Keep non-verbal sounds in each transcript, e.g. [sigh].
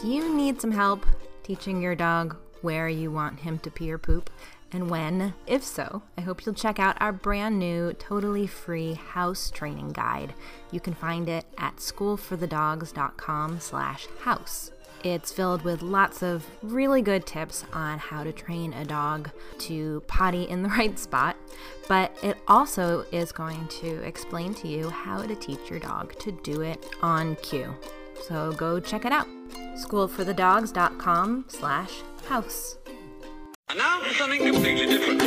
Do you need some help teaching your dog where you want him to pee or poop and when? If so, I hope you'll check out our brand new, totally free house training guide. You can find it at schoolforthedogs.com slash house. It's filled with lots of really good tips on how to train a dog to potty in the [laughs] right spot, but it also is going to explain to you how to teach your dog to do it on cue. So go check it out. Schoolforthedogs.com slash house. And now for something completely different.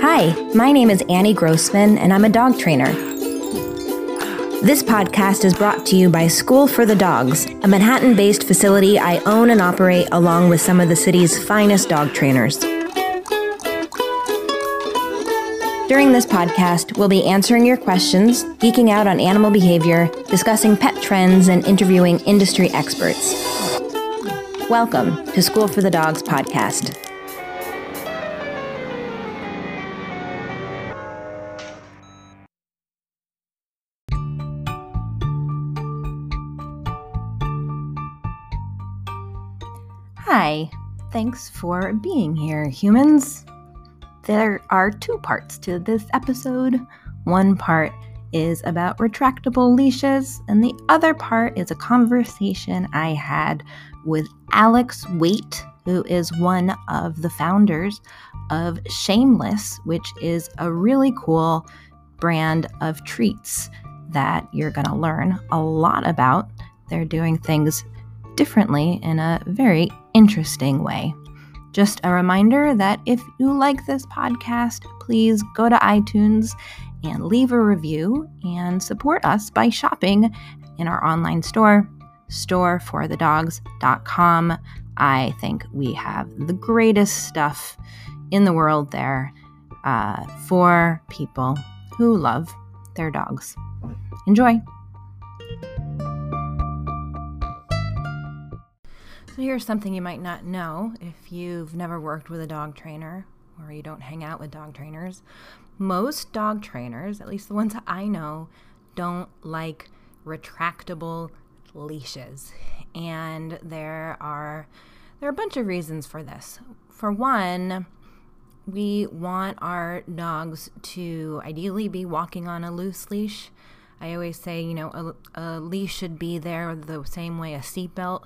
Hi, my name is Annie Grossman, and I'm a dog trainer. This podcast is brought to you by School for the Dogs, a Manhattan based facility I own and operate along with some of the city's finest dog trainers. During this podcast, we'll be answering your questions, geeking out on animal behavior, discussing pet trends, and interviewing industry experts. Welcome to School for the Dogs podcast. Hi, thanks for being here, humans. There are two parts to this episode. One part is about retractable leashes, and the other part is a conversation I had with Alex Waite, who is one of the founders of Shameless, which is a really cool brand of treats that you're going to learn a lot about. They're doing things differently in a very interesting way. Just a reminder that if you like this podcast, please go to iTunes and leave a review and support us by shopping in our online store, storeforthedogs.com. I think we have the greatest stuff in the world there uh, for people who love their dogs. Enjoy! So, here's something you might not know if you've never worked with a dog trainer or you don't hang out with dog trainers. Most dog trainers, at least the ones I know, don't like retractable leashes. And there are there are a bunch of reasons for this. For one, we want our dogs to ideally be walking on a loose leash. I always say, you know, a, a leash should be there the same way a seatbelt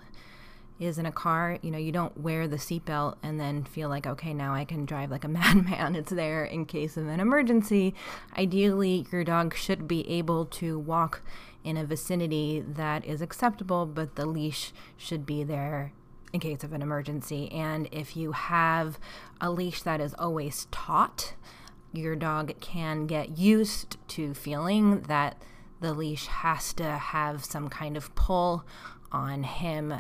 is in a car, you know, you don't wear the seatbelt and then feel like, okay, now I can drive like a [laughs] madman. It's there in case of an emergency. Ideally, your dog should be able to walk in a vicinity that is acceptable, but the leash should be there in case of an emergency. And if you have a leash that is always taut, your dog can get used to feeling that the leash has to have some kind of pull on him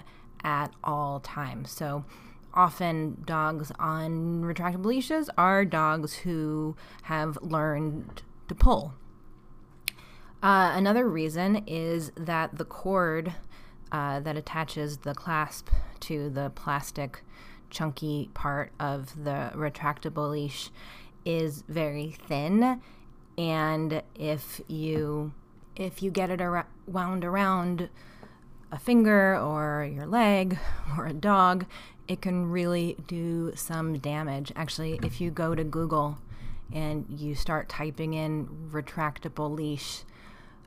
at all times. So often dogs on retractable leashes are dogs who have learned to pull. Uh, another reason is that the cord uh, that attaches the clasp to the plastic chunky part of the retractable leash is very thin and if you if you get it ar- wound around a finger or your leg [laughs] or a dog, it can really do some damage. Actually, if you go to Google and you start typing in retractable leash,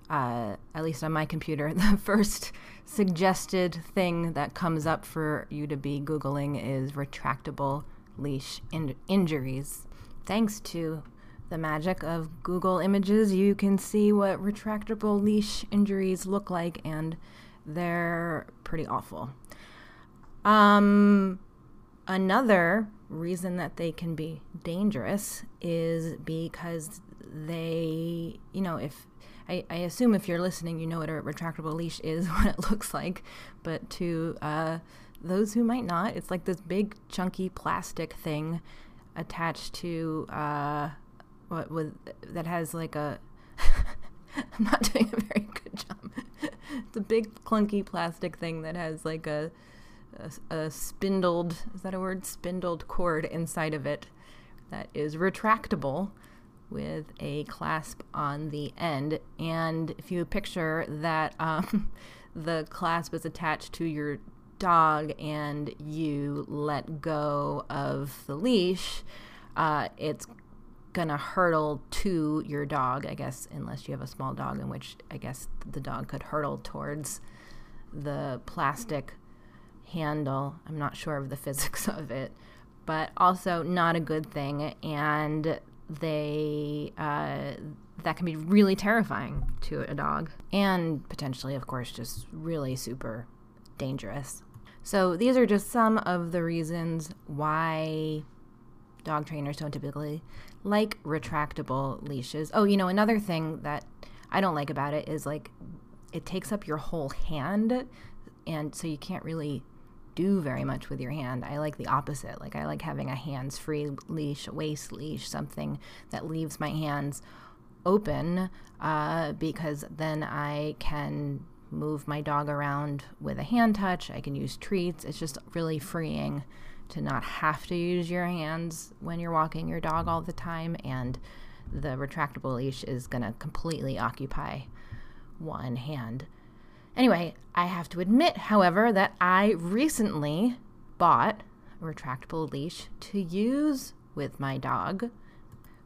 uh, at least on my computer, [laughs] the first suggested thing that comes up for you to be Googling is retractable leash in- injuries. Thanks to the magic of Google Images, you can see what retractable leash injuries look like and they're pretty awful. Um, another reason that they can be dangerous is because they, you know, if I, I assume if you're listening, you know what a retractable leash is, [laughs] what it looks like, but to uh, those who might not, it's like this big chunky plastic thing attached to uh, what with that has like a. [laughs] I'm not doing a very good job [laughs] it's a big clunky plastic thing that has like a, a, a spindled is that a word? Spindled cord inside of it that is retractable with a clasp on the end. And if you picture that [laughs] um, the clasp is attached to your dog and you let go of the leash, uh, it's gonna hurtle to your dog, I guess, unless you have a small dog, in which I guess the dog could hurtle towards the plastic handle. I'm not sure of the [laughs] physics of it, but also not a good thing. And they, uh, that can be really terrifying to a dog and potentially, of course, just really super dangerous. So, these are just some of the reasons why dog trainers don't typically like retractable leashes. Oh, you know, another thing that I don't like about it is like it takes up your whole hand, and so you can't really do very much with your hand. I like the opposite. Like, I like having a hands free leash, waist leash, something that leaves my hands open uh, because then I can move my dog around with a hand touch. I can use treats. It's just really freeing to not have to use your hands when you're walking your dog all the time. And the retractable leash is going to completely occupy one hand. Anyway, I have to admit, however, that I recently bought a retractable leash to use with my dog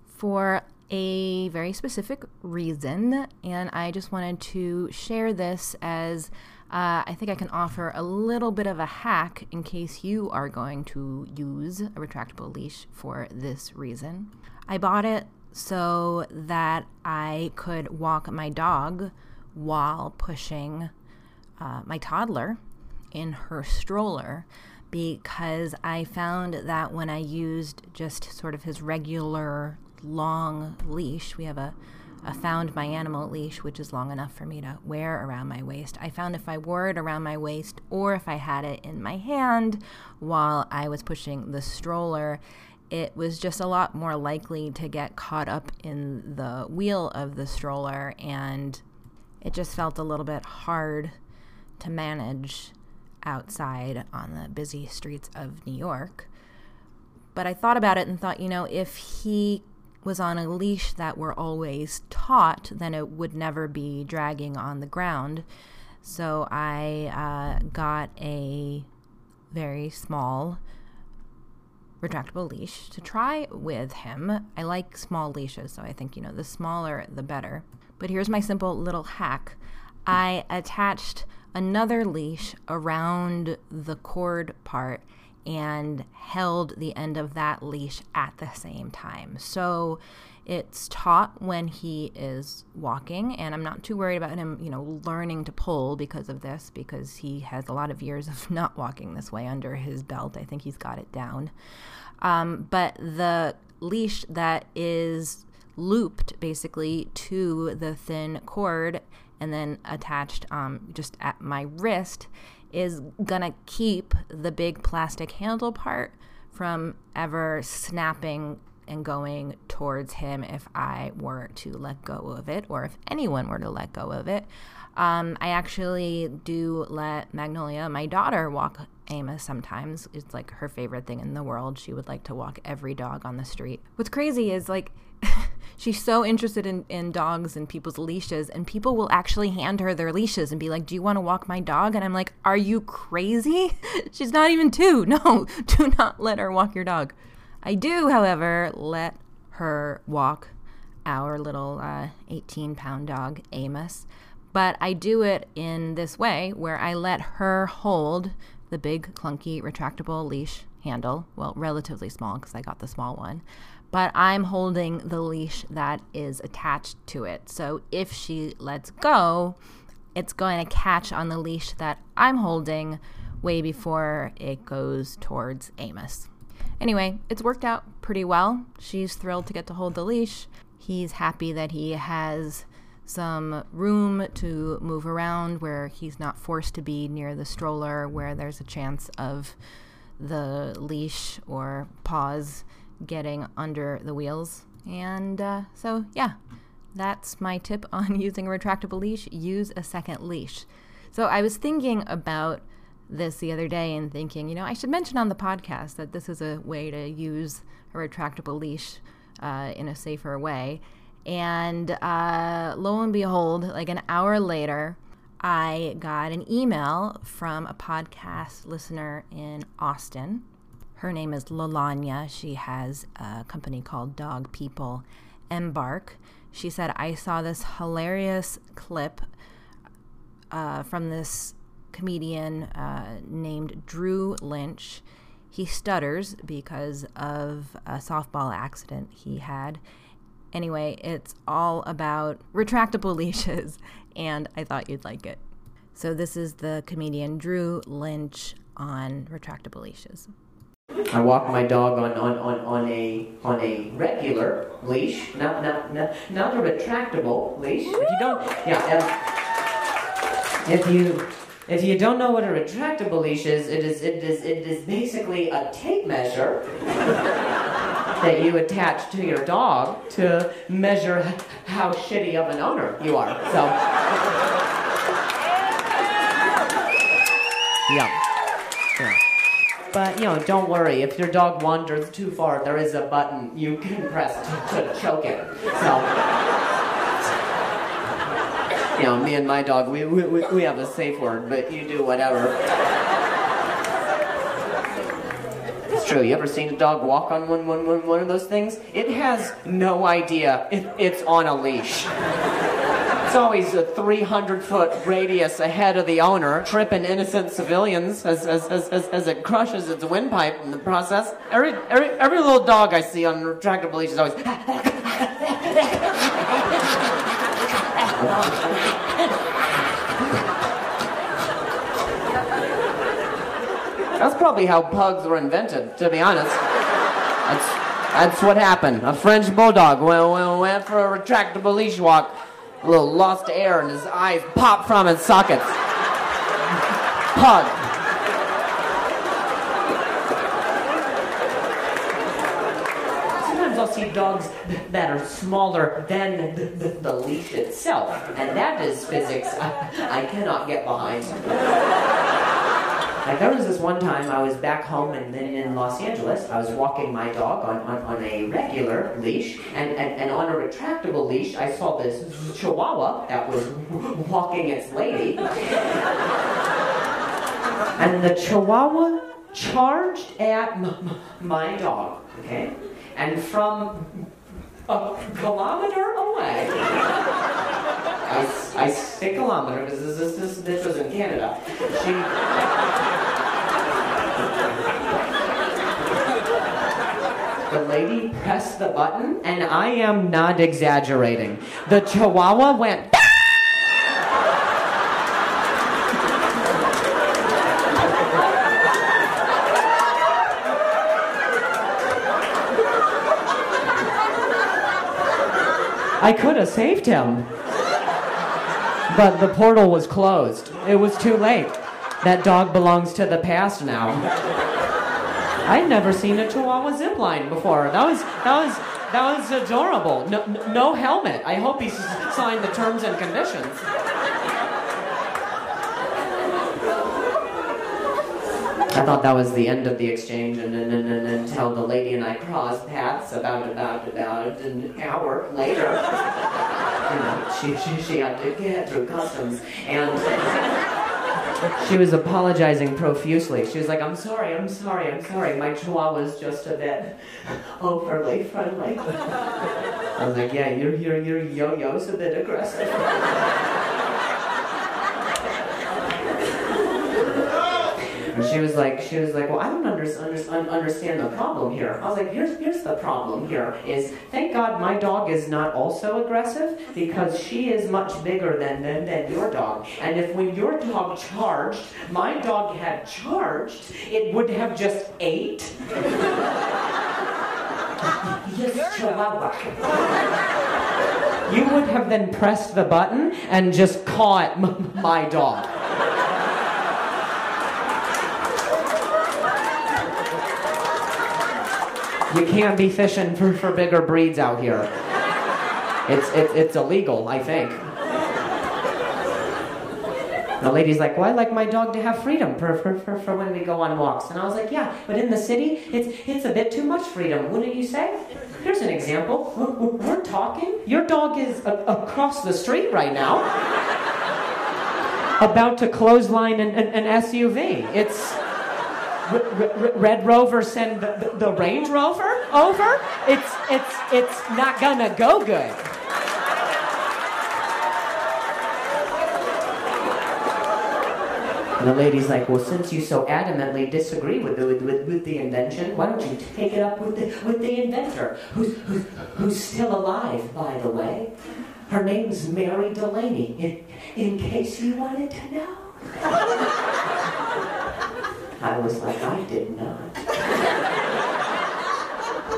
for a very specific reason, and I just wanted to share this as uh, I think I can offer a little bit of a hack in case you are going to use a retractable leash for this reason. I bought it so that I could walk my dog while pushing uh, my toddler in her stroller because I found that when I used just sort of his regular long leash. We have a, a found my animal leash, which is long enough for me to wear around my waist. I found if I wore it around my waist or if I had it in my hand while I was pushing the stroller, it was just a lot more likely to get caught up in the wheel of the stroller and it just felt a little bit hard to manage outside on the busy streets of New York. But I thought about it and thought, you know, if he was on a leash that were always taut, then it would never be dragging on the ground. So I uh, got a very small retractable leash to try with him. I like small leashes, so I think, you know, the smaller the better. But here's my simple little hack I attached another leash around the cord part and held the end of that leash at the same time. So it's taut when he is walking, and I'm not too worried about him, you know, learning to pull because of this, because he has a lot of years of [laughs] not walking this way under his belt. I think he's got it down. Um, but the leash that is looped basically to the thin cord and then attached um, just at my wrist is gonna keep the big plastic handle part from ever snapping and going towards him if I were to let go of it or if anyone were to let go of it. Um, I actually do let Magnolia, my daughter, walk Amos sometimes. It's like her favorite thing in the world. She would like to walk every dog on the street. What's crazy is like, [laughs] she's so interested in, in dogs and people's leashes, and people will actually hand her their leashes and be like, Do you want to walk my dog? And I'm like, Are you crazy? [laughs] she's not even two. [laughs] No, do not let her walk your dog. I do, however, let her walk our little 18 uh, pound dog, Amos. But I do it in this way where I let her hold the big, clunky, retractable leash handle. Well, relatively small because I got the small one but I'm holding the leash that is attached to it. So if she lets go, it's going to catch on the leash that I'm holding way before it goes towards Amos. Anyway, it's worked out pretty well. She's thrilled to get to hold the leash. He's happy that he has some room to move around where he's not forced to be near the stroller where there's a chance of the leash or paws getting under the wheels. And uh, so, yeah, that's my tip [laughs] on using a retractable leash. Use a second leash. So I was thinking about this the other day and thinking, you know, I should mention on the podcast that this is a way to use a retractable leash uh, in a safer way. And uh, lo and behold, like an hour later, I got an email from a podcast listener in Austin. Her name is Lalanya. She has a company called Dog People Embark. She said, I saw this hilarious clip uh, from this comedian uh, named Drew Lynch. He stutters because of a softball accident he had. Anyway, it's all about retractable [laughs] leashes, and I thought you'd like it. So, this is the comedian Drew Lynch on retractable leashes. I walk my dog on, on, on, on a on a regular leash, not not not, not a retractable leash. If you don't, yeah, if, if you if you don't know what a retractable leash is, it is it is it is basically a tape measure [laughs] that you attach to your dog to measure how shitty of an owner you are. So, yeah. Yeah. But you know, don't worry. If your dog wanders too far, there is a button you can press to, to choke it. So, you know, me and my dog, we, we, we have a safe word, but you do whatever. It's true. You ever seen a dog walk on one, one, one, one of those things? It has no idea if it's on a leash. It's always a 300 foot radius ahead of the owner, tripping innocent civilians as, as, as, as, as it crushes its windpipe in the process. Every, every, every little dog I see on retractable leash is always. That's probably how pugs were invented, to be honest. That's, that's what happened. A French bulldog went, went, went for a retractable leash walk. A little lost air and his eyes pop from its sockets. Pug. Sometimes I'll see dogs that are smaller than the, the, leash itself, and that is physics I, I cannot get behind. Like there was this one time I was back home and then in Los Angeles. I was walking my dog on, on, on a regular leash, and, and, and on a retractable leash, I saw this chihuahua that was [laughs] walking its lady. And the chihuahua charged at my dog, okay? And from a kilometer away, I, I say kilometer because this, this, this, this was in Canada. She, The lady pressed the button, and I am not exaggerating. The chihuahua went. I could have saved him. But the portal was closed. It was too late. That dog belongs to the past now. I'd never seen a Chihuahua zip line before. That was that was that was adorable. No, no helmet. I hope he signed the terms and conditions. I thought that was the end of the exchange, and, and, and, and until the lady and I crossed paths about about about an hour later. [laughs] You know, she, she, she had to get through customs, and [laughs] she was apologizing profusely. She was like, I'm sorry, I'm sorry, I'm sorry. My chihuahua's just a bit [laughs] overly friendly. I was like, yeah, your, your, your yo-yo's a bit aggressive. And she was like, she was like, well, I don't under, under, understand the problem here. I was like, here's, here's the problem here is, thank God my dog is not also aggressive because she is much bigger than, than, than your dog. And if when your dog charged, my dog had charged, it would have just ate. [laughs] yes, Chihuahua. You would have then pressed the button and just caught [laughs] my dog. You can't be fishing for, for bigger breeds out here. It's, it's, it's illegal, I think. The lady's like, well, I like my dog to have freedom for, for, for, for when we go on walks. And I was like, yeah, but in the city, it's, it's a bit too much freedom, wouldn't you say? Here's an example. We're, we're talking. Your dog is a- across the street right now. about to clothesline an, an, an SUV. It's Red Rover send the, the, the Range Rover over. It's it's it's not gonna go good. And the lady's like, well, since you so adamantly disagree with the, with, with, the invention, why don't you take it up with the, with the inventor, who's, who's, who's still alive, by the way? Her name's Mary Delaney, in, in case you wanted to know. [laughs] I was like, I did not.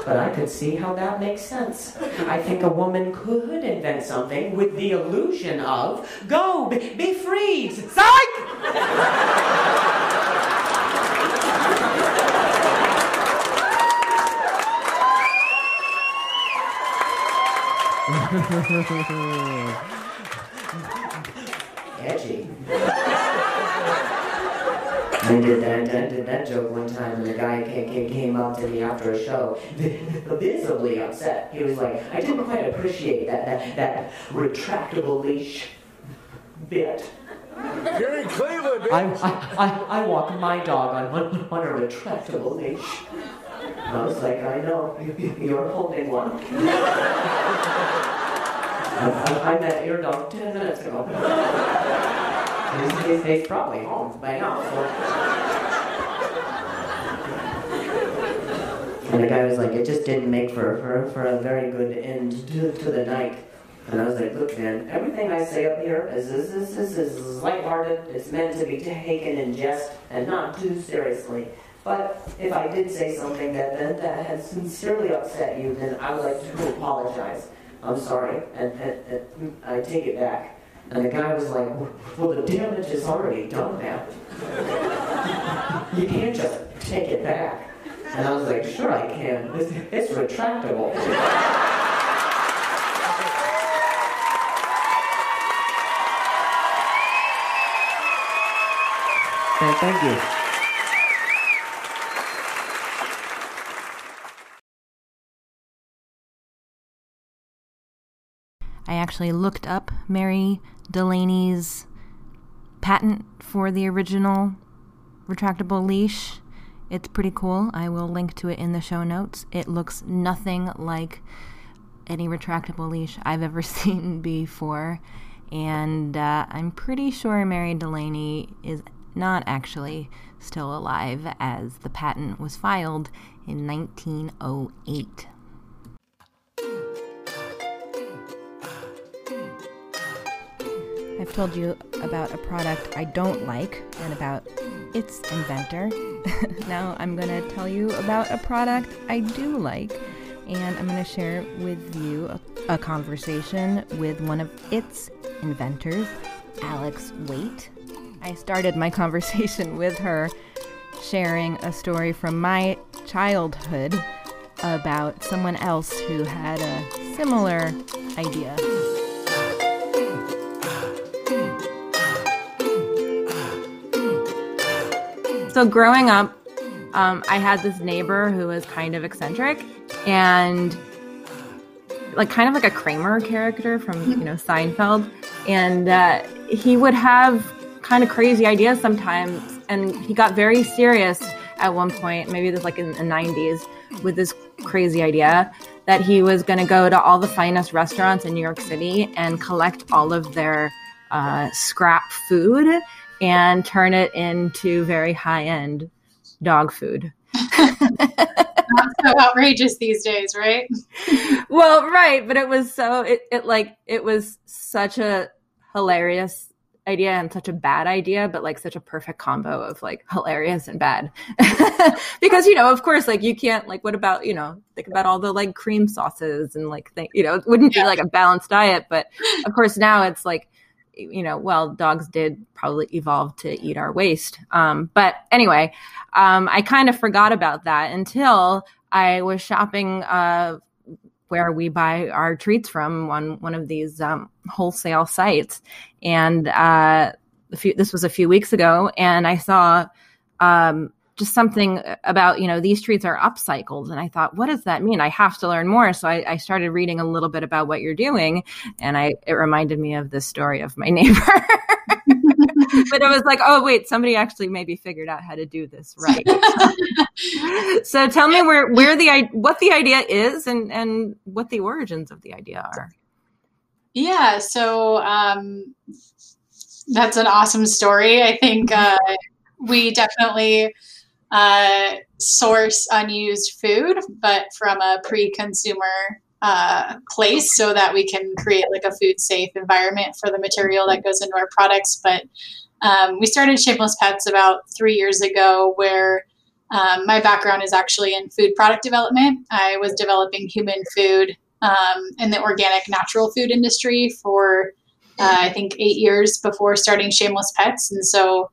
But I could see how that makes sense. I think a woman could invent something with the illusion of go, be, be freed, psych! [laughs] Edgy. I did that, that, did that joke one time, and the guy came, came up to me after a show, [laughs] visibly upset. He was like, I didn't quite appreciate that, that, that retractable leash bit. You're in Cleveland, I, I, I, I walk my dog on, on, on a retractable leash. And I was like, I know, you're holding one. [laughs] I, I, I met your dog 10 minutes ago. He's, he's, probably home by now. And the guy was like, it just didn't make for, for, for a very good end to, to the night. And I was like, look, man, everything I say up here is, is, is, is, is lighthearted. It's meant to be taken in jest and not too seriously. But if I did say something that, that, that had sincerely upset you, then I would like to apologize. I'm sorry, and, and, and I take it back. And the guy was like, well, the damage is already done now. you can't just take it back. And I was like, sure I can. It's, it's retractable. Thank- Thank you. I actually looked up Mary Delaney's patent for the original retractable leash. It's pretty cool. I will link to it in the show notes. It looks nothing like any retractable leash I've ever [laughs] seen before. And uh, I'm pretty sure Mary Delaney is not actually still alive, as the patent was filed in 1908. I've told you about a product I don't like and about its inventor. [laughs] now I'm going to tell you about a product I do like, and I'm going to share with you a, a conversation with one of its inventors, Alex Waite. I started my [laughs] conversation with her sharing a story from my childhood about someone else who had a similar idea. So growing up, um, I had this neighbor who was kind of eccentric and like kind of like a Kramer character from you know Seinfeld, and uh, he would have kind of crazy ideas sometimes, and he got very serious at one point, maybe this like in the '90s, with this crazy idea that he was going to go to all the finest restaurants in New York City and collect all of their uh, scrap food and turn it into very high end dog food. Not so outrageous these days, right? [laughs] well, right, but it was so it, it like it was such a hilarious idea and such a bad idea, but like such a perfect combo of like hilarious and bad. [laughs] because you know, of course, like you can't like what about you know think about all the like cream sauces and like think you know it wouldn't Yeah. be like a balanced diet, but of course now it's like you know well dogs did probably evolve to eat our waste. Um, but anyway um, i kind of forgot about that until i was shopping uh, where we buy our treats from on one of these um, wholesale sites. And uh, few, this was a few weeks ago and i saw um, just something about you know these treats are upcycled and i thought what does that mean i have to learn more so I, I started reading a little bit about what you're doing and i it reminded me of the story of my [laughs] neighbor [laughs] but it was like, oh wait, somebody actually maybe figured out how to do this right. [laughs] so tell me where where the what the idea is and and what the origins of the idea are. Yeah, so um, that's an awesome story. I think uh, we definitely uh, source unused food, but from a pre-consumer uh, place so that we can create like a food safe environment for the material that goes into our products. But um, we started Shameless Pets about three years ago, where um, my background is actually in food product development. I was developing human food um, in the organic natural food industry for uh, I think eight years before starting Shameless Pets, and so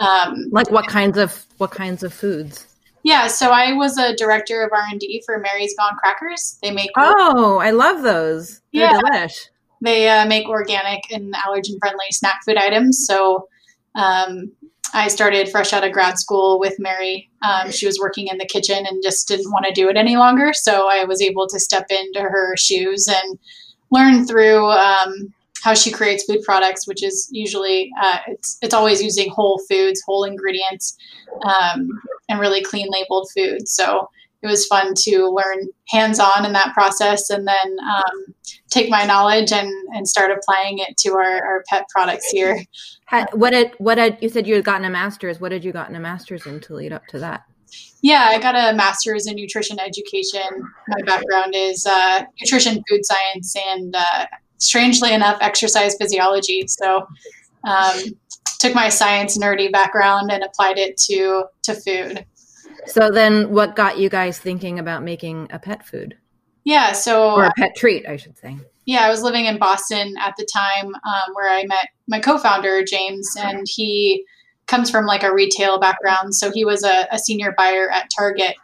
um, like what kinds of what kinds of foods? Yeah, so I was a director of R and D for Mary's Gone Crackers. They make oh, I love those. They're yeah, delish. They uh, make organic and allergen friendly snack food items. So um, I started fresh out of grad school with Mary. Um, she was working in the kitchen and just didn't want to do it any longer. So I was able to step into her shoes and learn through um, how she creates food products, which is usually uh, it's it's always using whole foods, whole ingredients, um, and really clean labeled food. So it was fun to learn hands on in that process, and then um, take my knowledge and and start applying it to our, our pet products here. What did what did you said you had gotten a master's? What had you gotten a master's in to lead up to that? Yeah, I got a master's in nutrition education. My background is uh, nutrition, food science, and uh, strangely enough, exercise physiology. So, um, took my science nerdy background and applied it to to food. So then, what got you guys thinking about making a pet food? Yeah, so or a pet treat, I should say. Yeah, I was living in Boston at the time, um, where I met my co-founder James, and he comes from like a retail background. So he was a, a senior buyer at Target,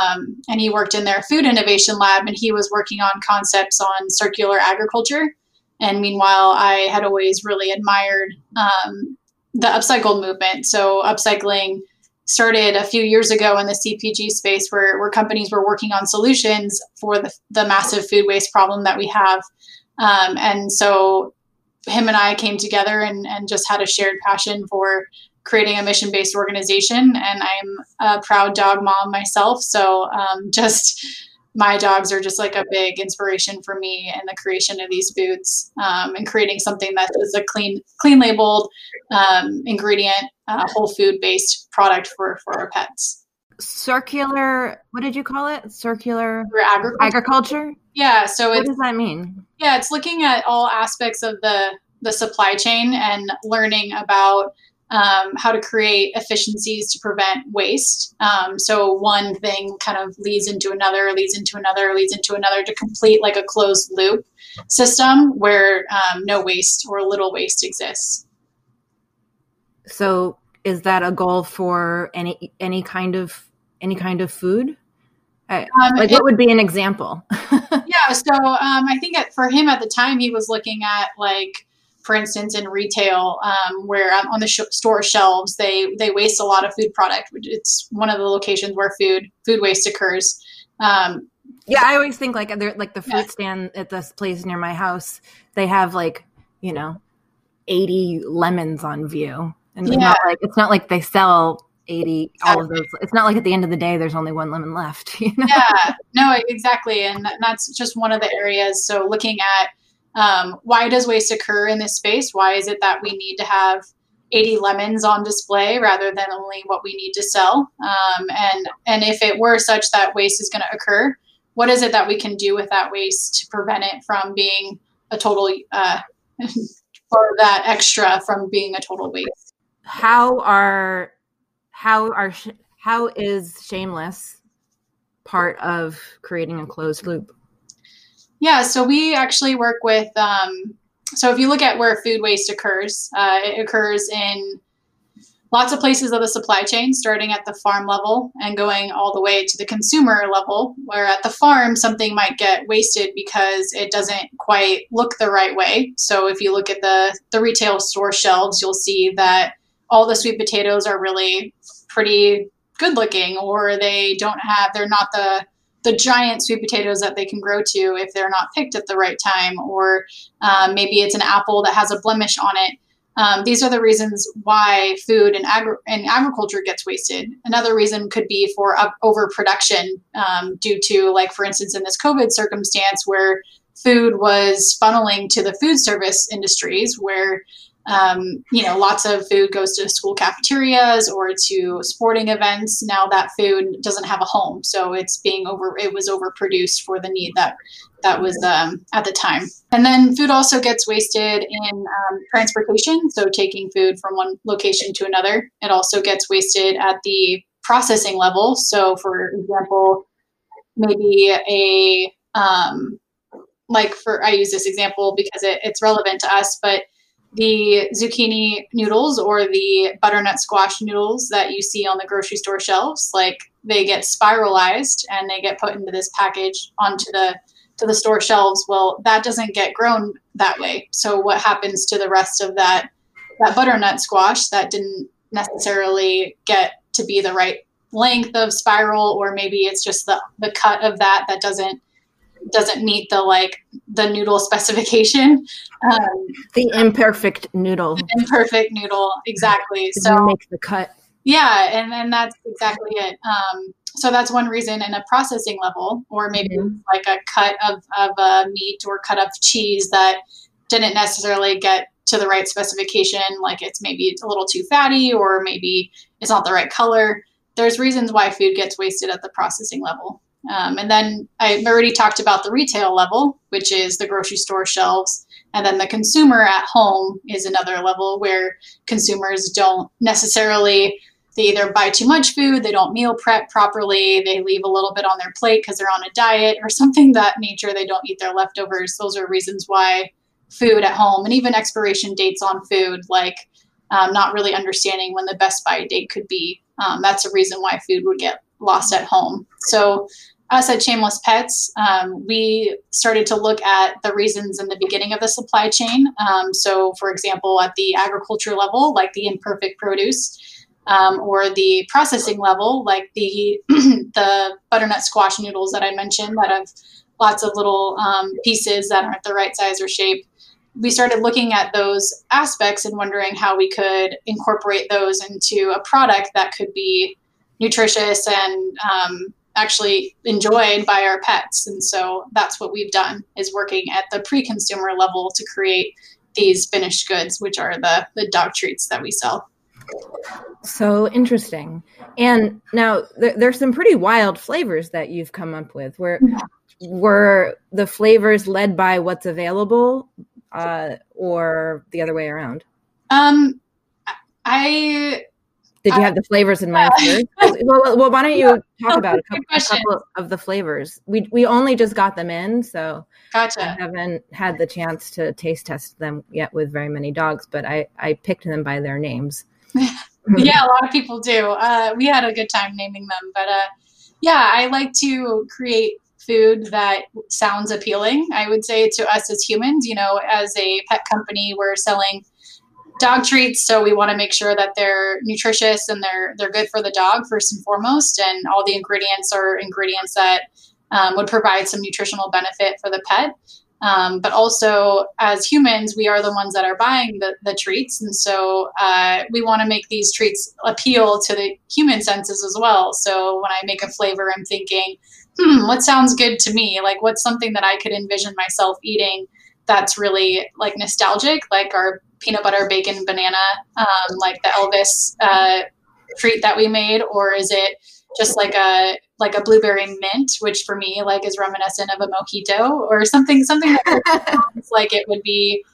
um, and he worked in their food innovation lab, and he was working on concepts on circular agriculture. And meanwhile, I had always really admired um, the upcycle movement. So upcycling started a few years ago in the CPG space where, where companies were working on solutions for the, the massive food waste problem that we have. Um, and so him and I came together and, and just had a shared passion for creating a mission based organization. And I'm a proud dog mom myself. So um, [laughs] just my dogs are just like a big inspiration for me in the creation of these foods um, and creating something that is a clean, clean labeled um, ingredient, uh, whole food based product for for our pets. Circular. What did you call it? Circular agriculture. agriculture. Yeah. So what does that mean? Yeah, it's looking at all aspects of the the supply chain and learning about um, how to create efficiencies to prevent waste. Um, so one thing kind of leads into another, leads into another, leads into another to complete like a closed loop system where um, no waste or little waste exists. So is that a goal for any any kind of any kind of food? Um, like, it, what would be an example? [laughs] yeah, so um, I think at, for him at the time, he was looking at like for instance, in retail, um, where on the sh- store shelves they they waste a lot of food product. It's one of the locations where food food waste occurs. Um, yeah, I always think like like the fruit yeah. stand at this place near my house. They have like you know eighty lemons on view, and it's yeah. not like it's not like they sell 80 all of those it's not like at the end of the day there's only one lemon left [laughs] you know? yeah no exactly and that's just one of the areas so looking at um, why does waste occur in this space? Why is it that we need to have 80 lemons on display rather than only what we need to sell? Um, and and if it were such that waste is going to occur, what is it that we can do with that waste to prevent it from being a total uh, [laughs] or that extra from being a total waste? How are how are how is shameless part of creating a closed loop? Yeah, so we actually work with. Um, so if you look at where food waste occurs, uh, it occurs in lots of places of the supply chain, starting at the farm level and going all the way to the consumer level. Where at the farm, something might get wasted because it doesn't quite look the right way. So if you look at the the retail store shelves, you'll see that all the sweet potatoes are really pretty good looking, or they don't have they're not the the giant sweet potatoes that they can grow to if they're not picked at the right time, or um, maybe it's an apple that has a blemish on it. Um, these are the reasons why food and, agri- and agriculture gets wasted. Another reason could be for uh, overproduction um, due to, like, for instance, in this COVID circumstance where food was funneling to the food service industries, where um, you know, lots of food goes to school cafeterias or to sporting events. Now that food doesn't have a home, so it's being over. It was overproduced for the need that that was um, at the time. And then food also gets wasted in um, transportation. So taking food from one location to another. It also gets wasted at the processing level. So, for example, maybe a um, like for I use this example because it, it's relevant to us, but the zucchini noodles or the butternut squash noodles that you see on the grocery store shelves like they get spiralized and they get put into this package onto the to the store shelves. Well that doesn't get grown that way. So what happens to the rest of that that butternut squash that didn't necessarily get to be the right length of spiral or maybe it's just the the cut of that that doesn't doesn't meet the like the noodle specification. Um, the imperfect noodle. The imperfect noodle, exactly. so make the cut. Yeah, and and that's exactly it. Um, so that's one reason in a processing level, or maybe mm-hmm. like a cut of of a meat or cut of cheese that didn't necessarily get to the right specification. Like it's maybe a little too fatty, or maybe it's not the right color. There's reasons why food gets wasted at the processing level. Um, and then I've already talked about the retail level, which is the grocery store shelves. And then the consumer at home is another level where consumers don't necessarily, they either buy too much food, they don't meal prep properly, they leave a little bit on their plate because they're on a diet or [laughs] something that nature, they don't eat their leftovers. Those are reasons why food at home and even expiration dates on food, like um, not really understanding when the best buy date could be. Um, that's a reason why food would get lost at home. So us at Shameless Pets, um, we started to look at the reasons in the beginning of the supply chain. Um, so, for example, at the agriculture level, like the imperfect produce, um, or the processing level, like the [clears throat] the butternut squash noodles that I mentioned that have lots of little um, pieces that aren't the right size or shape. We started looking at those aspects and wondering how we could incorporate those into a product that could be nutritious and um, actually enjoyed by our pets. And so that's what we've done is working at the pre-consumer level to create these finished goods, which are the, the dog treats that we sell. So interesting. And now th- there's some pretty wild flavors that you've come up with. Where were the flavors led by what's available, uh, or the other way around? Um, I did you have the flavors in mind first? [laughs] well, well, why don't you talk about a couple, a couple, of the flavors? We we only just got them in, so gotcha. I haven't had the chance to taste test them yet with very many dogs, but I I picked them by their names. [laughs] [laughs] yeah, a lot of people do. Uh, we had a good time naming them, but uh, yeah, I like to create food that sounds appealing. I would say to us as humans, you know, as a pet company, we're selling dog treats so we want to make sure that they're nutritious and they're they're good for the dog first and foremost and all the ingredients are ingredients that um, would provide some nutritional benefit for the pet. Um, but also as humans we are the ones that are buying the, the treats and so uh, we want to make these treats appeal to the human senses as well. So when i make a flavor i'm thinking hmm what sounds good to me? Like what's something that i could envision myself eating that's really like nostalgic like our peanut butter bacon banana um, like the Elvis uh, treat that we made, or is it just like a like a blueberry mint, which for me like is reminiscent of a mojito or something something that [laughs] like it would be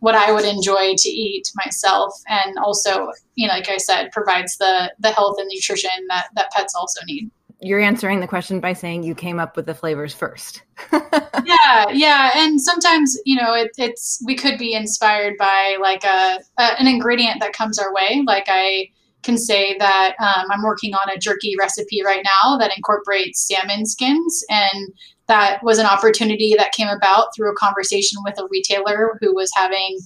what I would enjoy to eat myself, and also you know like I said provides the the health and nutrition that that pets also need you're answering the question by saying you came up with the flavors first. [laughs] yeah, yeah, and sometimes you know it, it's we could be inspired by like a, a, an ingredient that comes our way. Like I can say that um, I'm working on a jerky recipe right now that incorporates salmon skins, and that was an opportunity that came about through a conversation with a retailer who was having.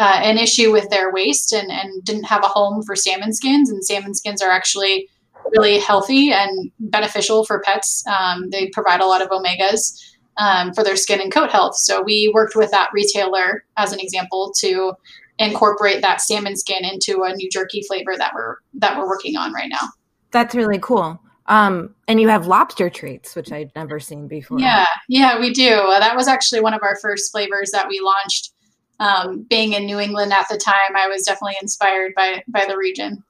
Uh, an issue with their waste and, and didn't have a home for salmon skins and salmon skins are actually really healthy and beneficial for pets. Um, they provide a lot of omegas um, for their skin and coat health. So we worked with that retailer as an example to incorporate that salmon skin into a new jerky flavor that we're that we're working on right now. That's really cool. Um, and you have lobster treats, which I'd never seen before. Yeah, yeah, we do. Uh, that was actually one of our first flavors that we launched. Um, being in New England at the time, I was definitely inspired by by the region.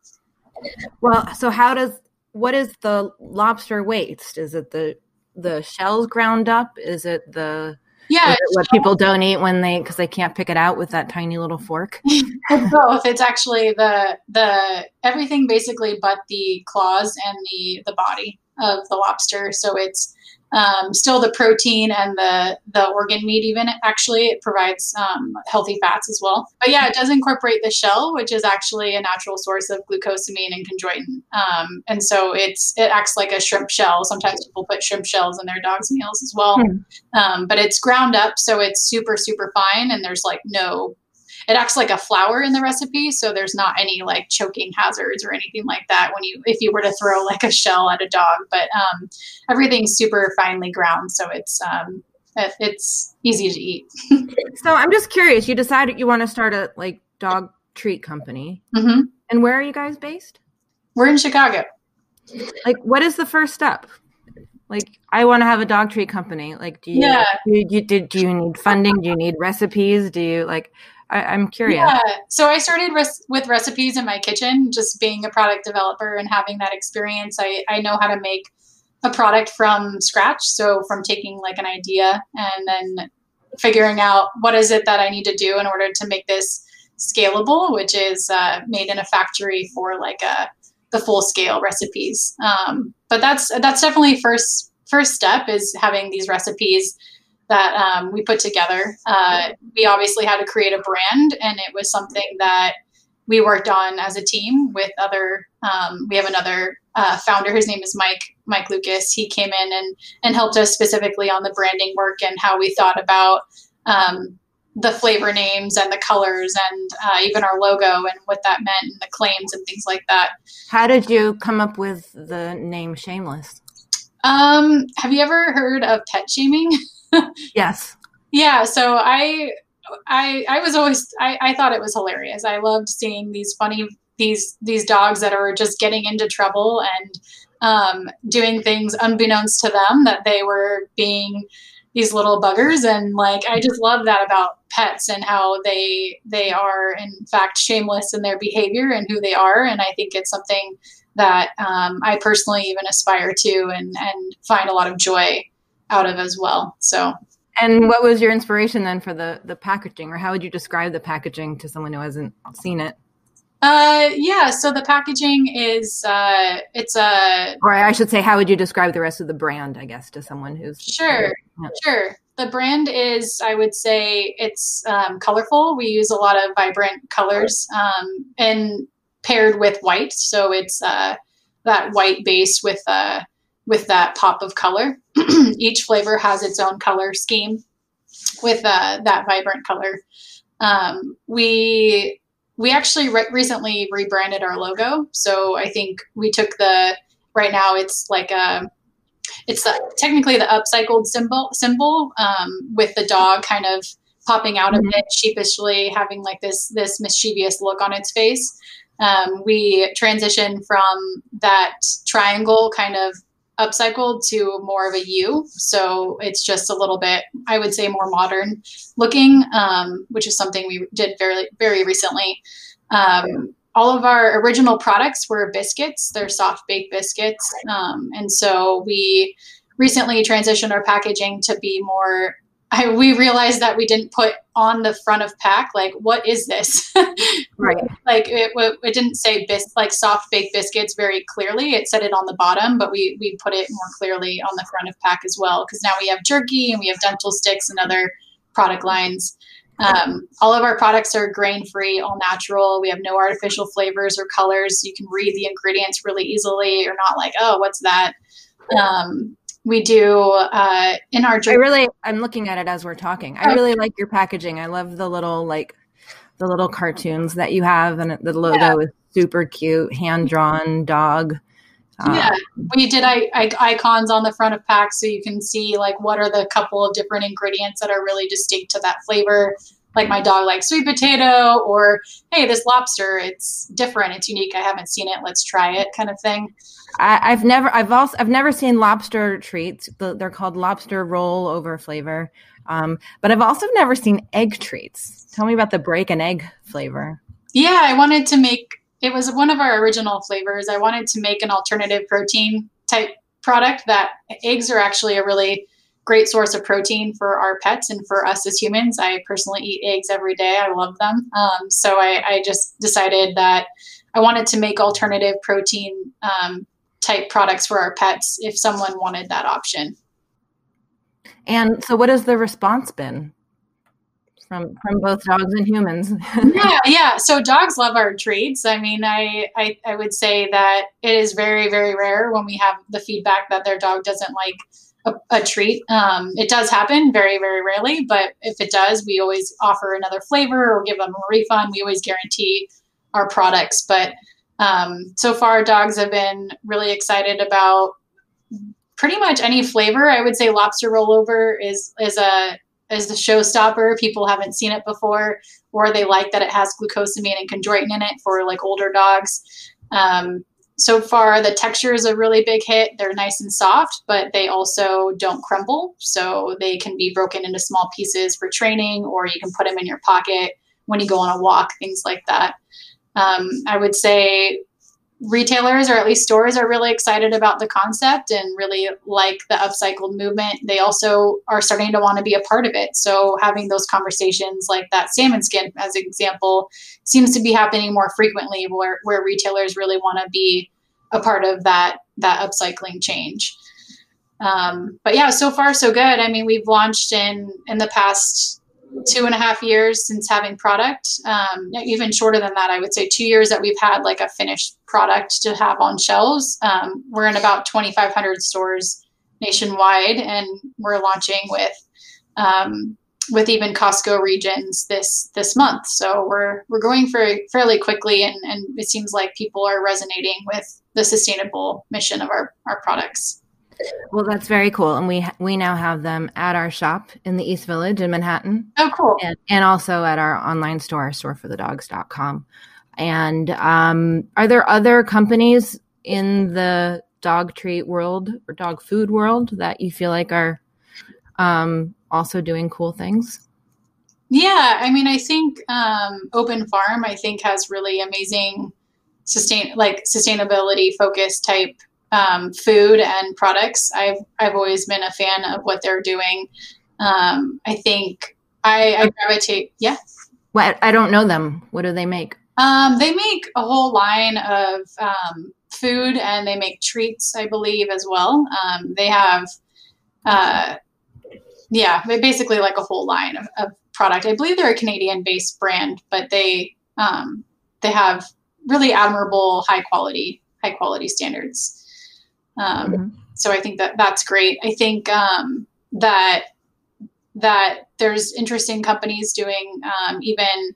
Well, so how does what is the lobster waste? Is it the the shells ground up? Is it the yeah, it what people don't eat when they because they can't pick it out with that tiny little fork. [laughs] it's both. It's actually the the everything basically but the claws and the the body of the lobster. So it's um, still the protein and the the organ meat even actually it provides um, healthy fats as well. But yeah it does incorporate the shell which is actually a natural source of glucosamine and chondroitin. Um, and so it's it acts like a shrimp shell. Sometimes people put shrimp shells in their dogs meals as well. Hmm. but it's ground up so it's super super fine and there's like no it acts like a flour in the recipe so there's not any like choking hazards or anything like that when you if you were to throw like a shell at a dog but um, everything's super finely ground so it's um, it, it's easy to eat. [laughs] So i'm just curious you decided you want to start a like dog treat company. Mm-hmm. and where are you guys based? We're in chicago. Like what is the first step? Like i want to have a dog treat company. Like do you, yeah. do you, do, do you need funding? Do you need recipes? Do you like I, am curious. Yeah. So I started res- with recipes in my kitchen, just being a product developer and having that experience. I, I know how to make a product from scratch. So from taking like an idea and then figuring out what is it that I need to do in order to make this scalable, which is uh, made in a factory for like a uh, the full scale recipes. Um, but that's that's definitely first first step is having these recipes that um, we put together. Uh, we obviously had to create a brand, and it was something that we worked on as a team with other. Um, we have another uh, founder. His name is Mike Mike Lucas. He came in and and helped us specifically on the branding work and how we thought about. Um, the flavor names and the colors and uh, even our logo and what that meant and the claims and things like that. How did you come up with the name Shameless? Um, have you ever heard of pet shaming? [laughs] yes. [laughs] Yeah. So I, I, I was always, I, I thought it was hilarious. I loved seeing these funny, these, these dogs that are just getting into trouble and um, doing things unbeknownst to them that they were being these little buggers. And like, I just love that about pets and how they, they are in fact shameless in their behavior and who they are. And I think it's something that um, I personally even aspire to and, and find a lot of joy out of as well. So and what was your inspiration then for the the packaging or how would you describe the packaging to someone who hasn't seen it? Uh yeah, so the packaging is uh it's a or I should say how would you describe the rest of the brand, I guess, to someone who's Sure. Yeah. Sure. The brand is I would say it's um, colorful. We use a lot of vibrant colors um, and paired with white, so it's uh that white base with uh with that pop of color. [clears throat] Each flavor has its own color scheme with uh, that vibrant color. Um, we we actually re- recently rebranded our logo, so I think we took the right now it's like a um, it's the, technically the upcycled symbol symbol um, with the dog kind of popping out mm-hmm. of it sheepishly having like this this mischievous look on its face um, we transitioned from that triangle kind of upcycled to more of a U. So it's just a little bit, I would say, more modern looking, um, which is something we did very, very recently. Um, all of our original products were biscuits, they're soft baked biscuits. Um, and so we recently transitioned our packaging to be more I, we realized that we didn't put on the front of pack like what is this? [laughs] Right. Like it, it didn't say bis- like soft baked biscuits very clearly. It said it on the bottom but we we put it more clearly on the front of pack as well because now we have jerky and we have dental sticks and other product lines. Um, all of our products are grain free all natural. We have no artificial flavors or colors. You can read the ingredients really easily. You're not like oh what's that? Um, we do uh, in our I really I'm looking at it as we're talking. I really like your packaging. I love the little like the little cartoons that you have and the logo yeah. is super cute, hand drawn dog. Um, yeah, we did I, I, icons on the front of packs so you can see like what are the couple of different ingredients that are really distinct to that flavor. like my dog likes sweet potato or hey this lobster it's different it's unique i haven't seen it let's try it kind of thing I, have never i've also i've never seen lobster treats they're called lobster roll over flavor um, but i've also never seen egg treats tell me about the break and egg flavor yeah i wanted to make it was one of our original flavors i wanted to make an alternative protein type product that eggs are actually a really great source of protein for our pets and for us as humans. I personally eat eggs every day. I love them. Um, so I, I, just decided that I wanted to make alternative protein um, type products for our pets if someone wanted that option. And so, what has the response been from from both dogs and humans? [laughs] yeah, yeah. So dogs love our treats. I mean, I, I I would say that it is very very rare when we have the feedback that their dog doesn't like a, a treat. Um, it does happen very, very rarely, but if it does, we always offer another flavor or give them a refund. We always guarantee our products. But um, so far, dogs have been really excited about pretty much any flavor. I would say lobster rollover is is a is the showstopper. People haven't seen it before, or they like that it has glucosamine and chondroitin in it for like older dogs. Um, so far the texture is a really big hit they're nice and soft but they also don't crumble so they can be broken into small pieces for training or you can put them in your pocket when you go on a walk things like that um, i would say retailers or at least stores are really excited about the concept and really like the upcycled movement. They also are starting to want to be a part of it. So having those conversations like that salmon skin as an example seems to be happening more frequently where, where retailers really want to be a part of that that upcycling change. Um, but yeah so far so good. I mean we've launched in in the past two and a half years since having product. Um, even shorter than that i would say two years that we've had like a finished product to have on shelves. Um, we're in about 2500 stores nationwide and we're launching with um, with even costco regions this this month. So we're we're going for fairly quickly and and it seems like people are resonating with the sustainable mission of our our products well, that's very cool, and we we now have them at our shop in the East Village in Manhattan. Oh, cool! And, and also at our online store, storeforthedogs.com. And um, are there other companies in the dog treat world or dog food world that you feel like are um, also doing cool things? Yeah, I mean, I think um, Open Farm, I think, has really amazing sustain like sustainability focused type um, food and products. I've I've always been a fan of what they're doing. Um, I think I, I gravitate. Yeah. What I don't know them. What do they make? Um, they make a whole line of um, food and they make treats, I believe, as well. Um, they have, uh, yeah, basically like a whole line of, of, product. I believe they're a Canadian-based brand, but they um, they have really admirable high quality high quality standards. Um, mm-hmm. So I think that that's great. I think um, that that there's interesting companies doing um, even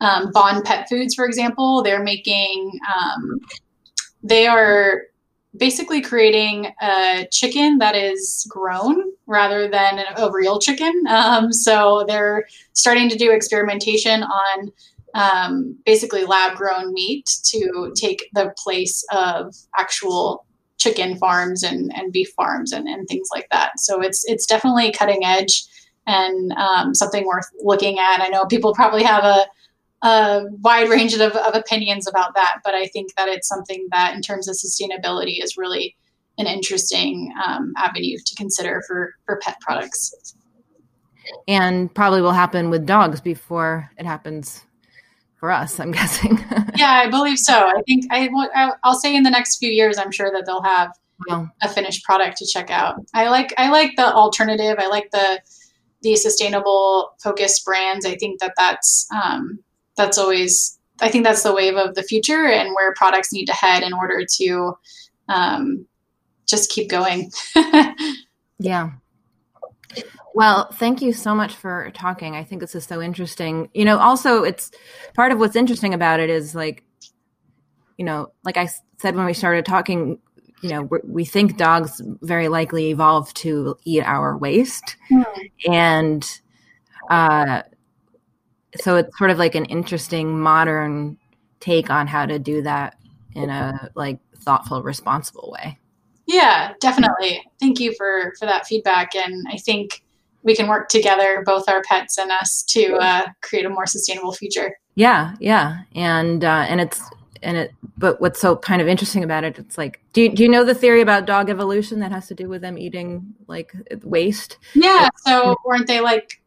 um, Bond Pet Foods, for example. They're making um, they are basically creating a chicken that is grown rather than a real chicken. Um, so they're starting to do experimentation on um, basically lab grown meat to take the place of actual chicken farms and, and beef farms and, and things like that. So it's it's definitely cutting edge and um, something worth looking at. I know people probably have a, a wide range of, of opinions about that, but I think that it's something that, in terms of sustainability, is really an interesting um, avenue to consider for for pet products. And probably will happen with dogs before it happens for us i'm [laughs] guessing. Yeah i believe so. I think I, i'll say in the next few years i'm sure that they'll have wow. a finished product to check out. I like i like the alternative. I like the the sustainable focused brands. I think that that's um, that's always i think that's the wave of the future and where products need to head in order to um, just keep going. [laughs] Yeah well, thank you so much for talking. I think this is so interesting. You know, also it's part of what's interesting about it is like, you know, like I said when we started talking, you know, we think dogs very likely evolve to eat our waste, mm. and uh, so it's sort of like an interesting modern take on how to do that in a like thoughtful, responsible way. Yeah, definitely. Thank you for for that feedback, and I think we can work together, both our pets and us, to uh, create a more sustainable future. Yeah, yeah, and uh, and it's and it. But what's so kind of interesting about it? It's like, do you, do you know the theory about dog evolution that has to do with them eating like waste? Yeah. So weren't they like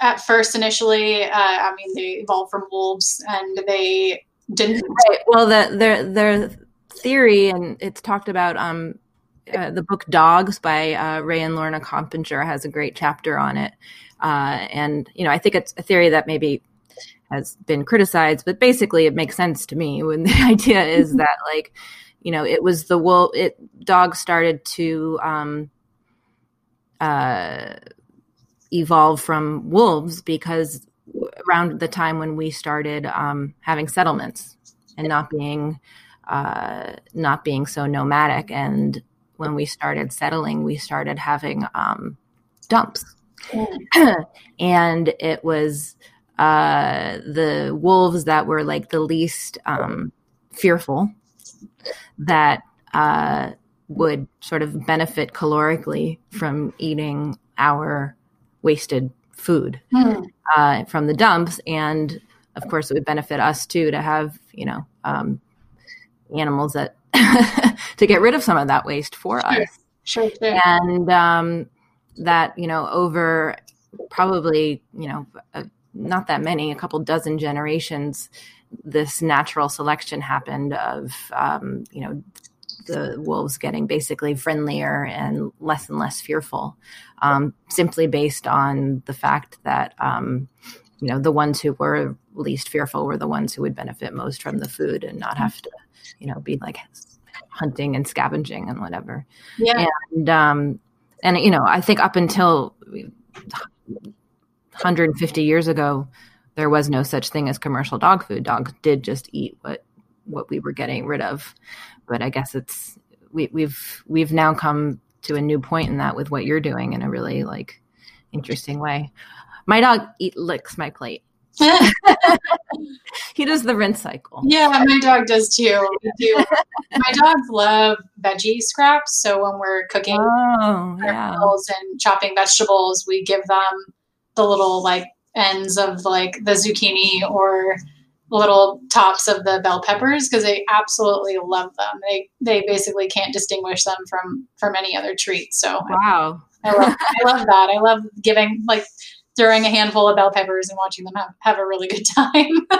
at first initially? Uh, I mean, they evolved from wolves, and they didn't. Right. Well, the their their theory, and it's talked about. Um, uh, the book Dogs by uh, Ray and Lorna Coppinger has a great chapter on it. Uh, and, you know, I think it's a theory that maybe has been criticized, but basically it makes sense to me [laughs] when the idea is mm-hmm. that, like, you know, it was the wolf, it, dogs started to um, uh, evolve from wolves because around the time when we started um, having settlements and not being uh, not being so nomadic and when we started settling, we started having um, dumps. Mm. [clears throat] and it was uh, the wolves that were like the least um, fearful that uh, would sort of benefit calorically from eating our wasted food mm. uh, from the dumps. And of course, it would benefit us too to have, you know, um, animals that [laughs] to get rid of some of that waste for sure. us. Sure, sure. And um, that, you know, over probably, you know, uh, not that many, a couple dozen generations, this natural selection happened of, um, you know, the wolves getting basically friendlier and less and less fearful, um, simply based on the fact that, um, you know, the ones who were least fearful were the ones who would benefit most from the food and not have to you know, be like hunting and scavenging and whatever. Yeah. And, um, and, you know, I think up until 150 years ago, there was no such thing as commercial dog food. Dogs did just eat what, what we were getting rid of. But I guess it's, we, we've, we've now come to a new point in that with what you're doing in a really like interesting way. My dog eat licks my plate. [laughs] he does the rinse cycle. Yeah, my dog does too. Do. my dogs love veggie scraps. So when we're cooking oh, yeah. and chopping vegetables, we give them the little like ends of like the zucchini or little tops of the bell peppers because they absolutely love them. They they basically can't distinguish them from from any other treat. So wow, I, I love I love that. I love giving like throwing a handful of bell peppers and watching them have, have a really good time. [laughs]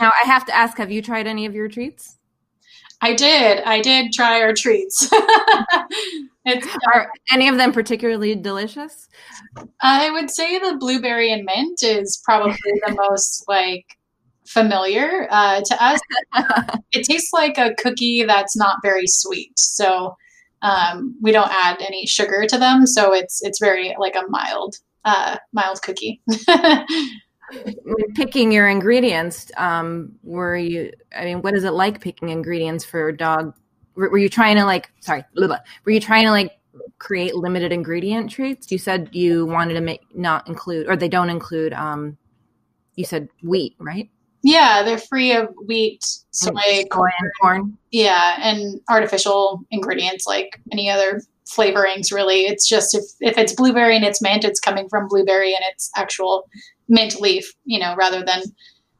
now, I have to ask have you tried any of your treats? I did. I did try our treats. [laughs] it's, [laughs] Are any of them particularly delicious? I would say the blueberry and mint is probably the most like familiar uh, to us. it tastes like a cookie that's not very sweet. So um, we don't add any sugar to them, so it's it's very like a mild uh, mild cookie. [laughs] picking your ingredients, um, were you? I mean, what is it like picking ingredients for a dog? Were, were you trying to like? Sorry, blah, blah, were you trying to like create limited ingredient treats? You said you wanted to make not include, or they don't include. Um, you said wheat, right? Yeah, they're free of wheat, soy, corn, corn. Yeah, and artificial ingredients like any other flavorings really. It's just if, if it's blueberry and it's mint it's coming from blueberry and it's actual mint leaf you know rather than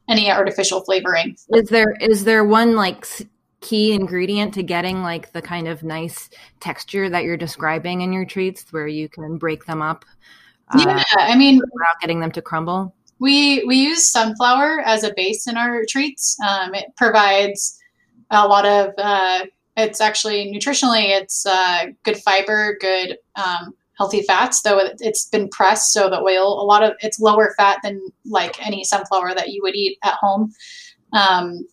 any artificial flavoring. Is there is there one like key ingredient to getting like the kind of nice texture that you're describing in your treats where you can break them up uh, yeah i mean without getting them to crumble? we we use sunflower as a base in our treats. Um, it provides a lot of uh, it's actually nutritionally, it's uh, good fiber, good um, healthy fats. Though it, has been pressed, so the oil a lot of it's lower fat than like any sunflower that you would eat at home. Um,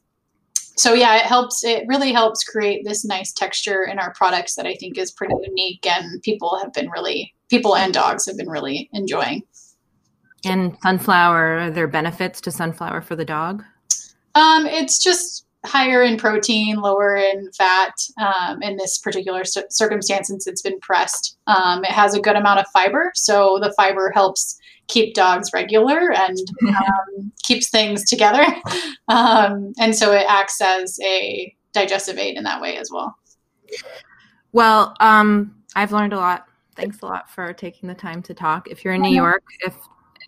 so yeah, it helps. It really helps create this nice texture in our products that I think is pretty unique, and people have been really people and dogs have been really enjoying. And sunflower, are there benefits to sunflower for the dog? Um, it's just higher in protein, lower in fat um, in this particular circumstance since it's been pressed. Um, it has a good amount of fiber, so the fiber helps keep dogs regular and [laughs] um, keeps things together. [laughs] Um, and so it acts as a digestive aid in that way as well. Well, um, I've learned a lot. Thanks a lot for taking the time to talk. If you're in New York, if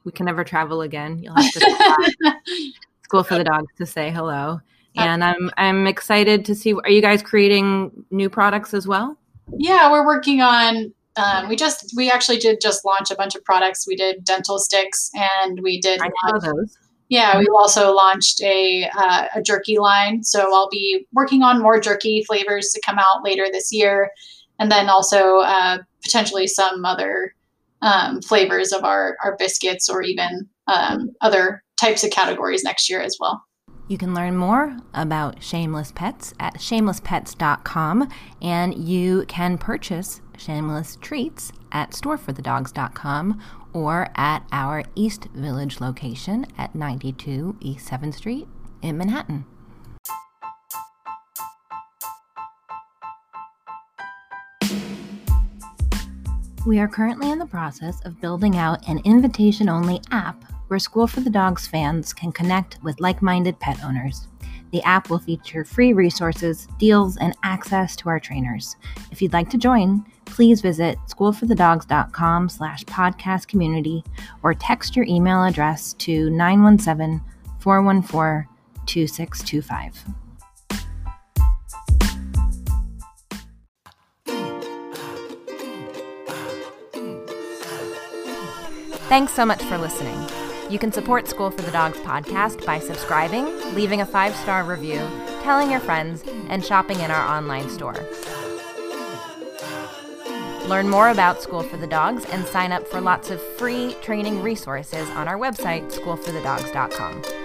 we can ever travel again, you'll have to [laughs] School for the Dogs to say hello. And I'm I'm excited to see. Are you guys creating new products as well? Yeah, we're working on. Um, we just we actually did just launch a bunch of products. We did dental sticks, and we did. I saw those. Yeah, we also launched a uh, a jerky line. So I'll be working on more jerky flavors to come out later this year, and then also uh, potentially some other um, flavors of our our biscuits or even um, other types of categories next year as well. You can learn more about Shameless Pets at shamelesspets.com, and you can purchase Shameless Treats at storeforthedogs.com or at our East Village location at 92 East 7th Street in Manhattan. We are currently in the process of building out an invitation only app where School for the Dogs fans can connect with like minded pet owners. The app will feature free resources, deals, and access to our trainers. If you'd like to join, please visit schoolforthedogs.com slash podcast community or text your email address to 917 414 2625. Thanks so much for listening. You can support School for the Dogs podcast by subscribing, leaving a five star review, telling your friends, and shopping in our online store. Learn more about School for the Dogs and sign up for lots of free training resources on our website, schoolforthedogs.com.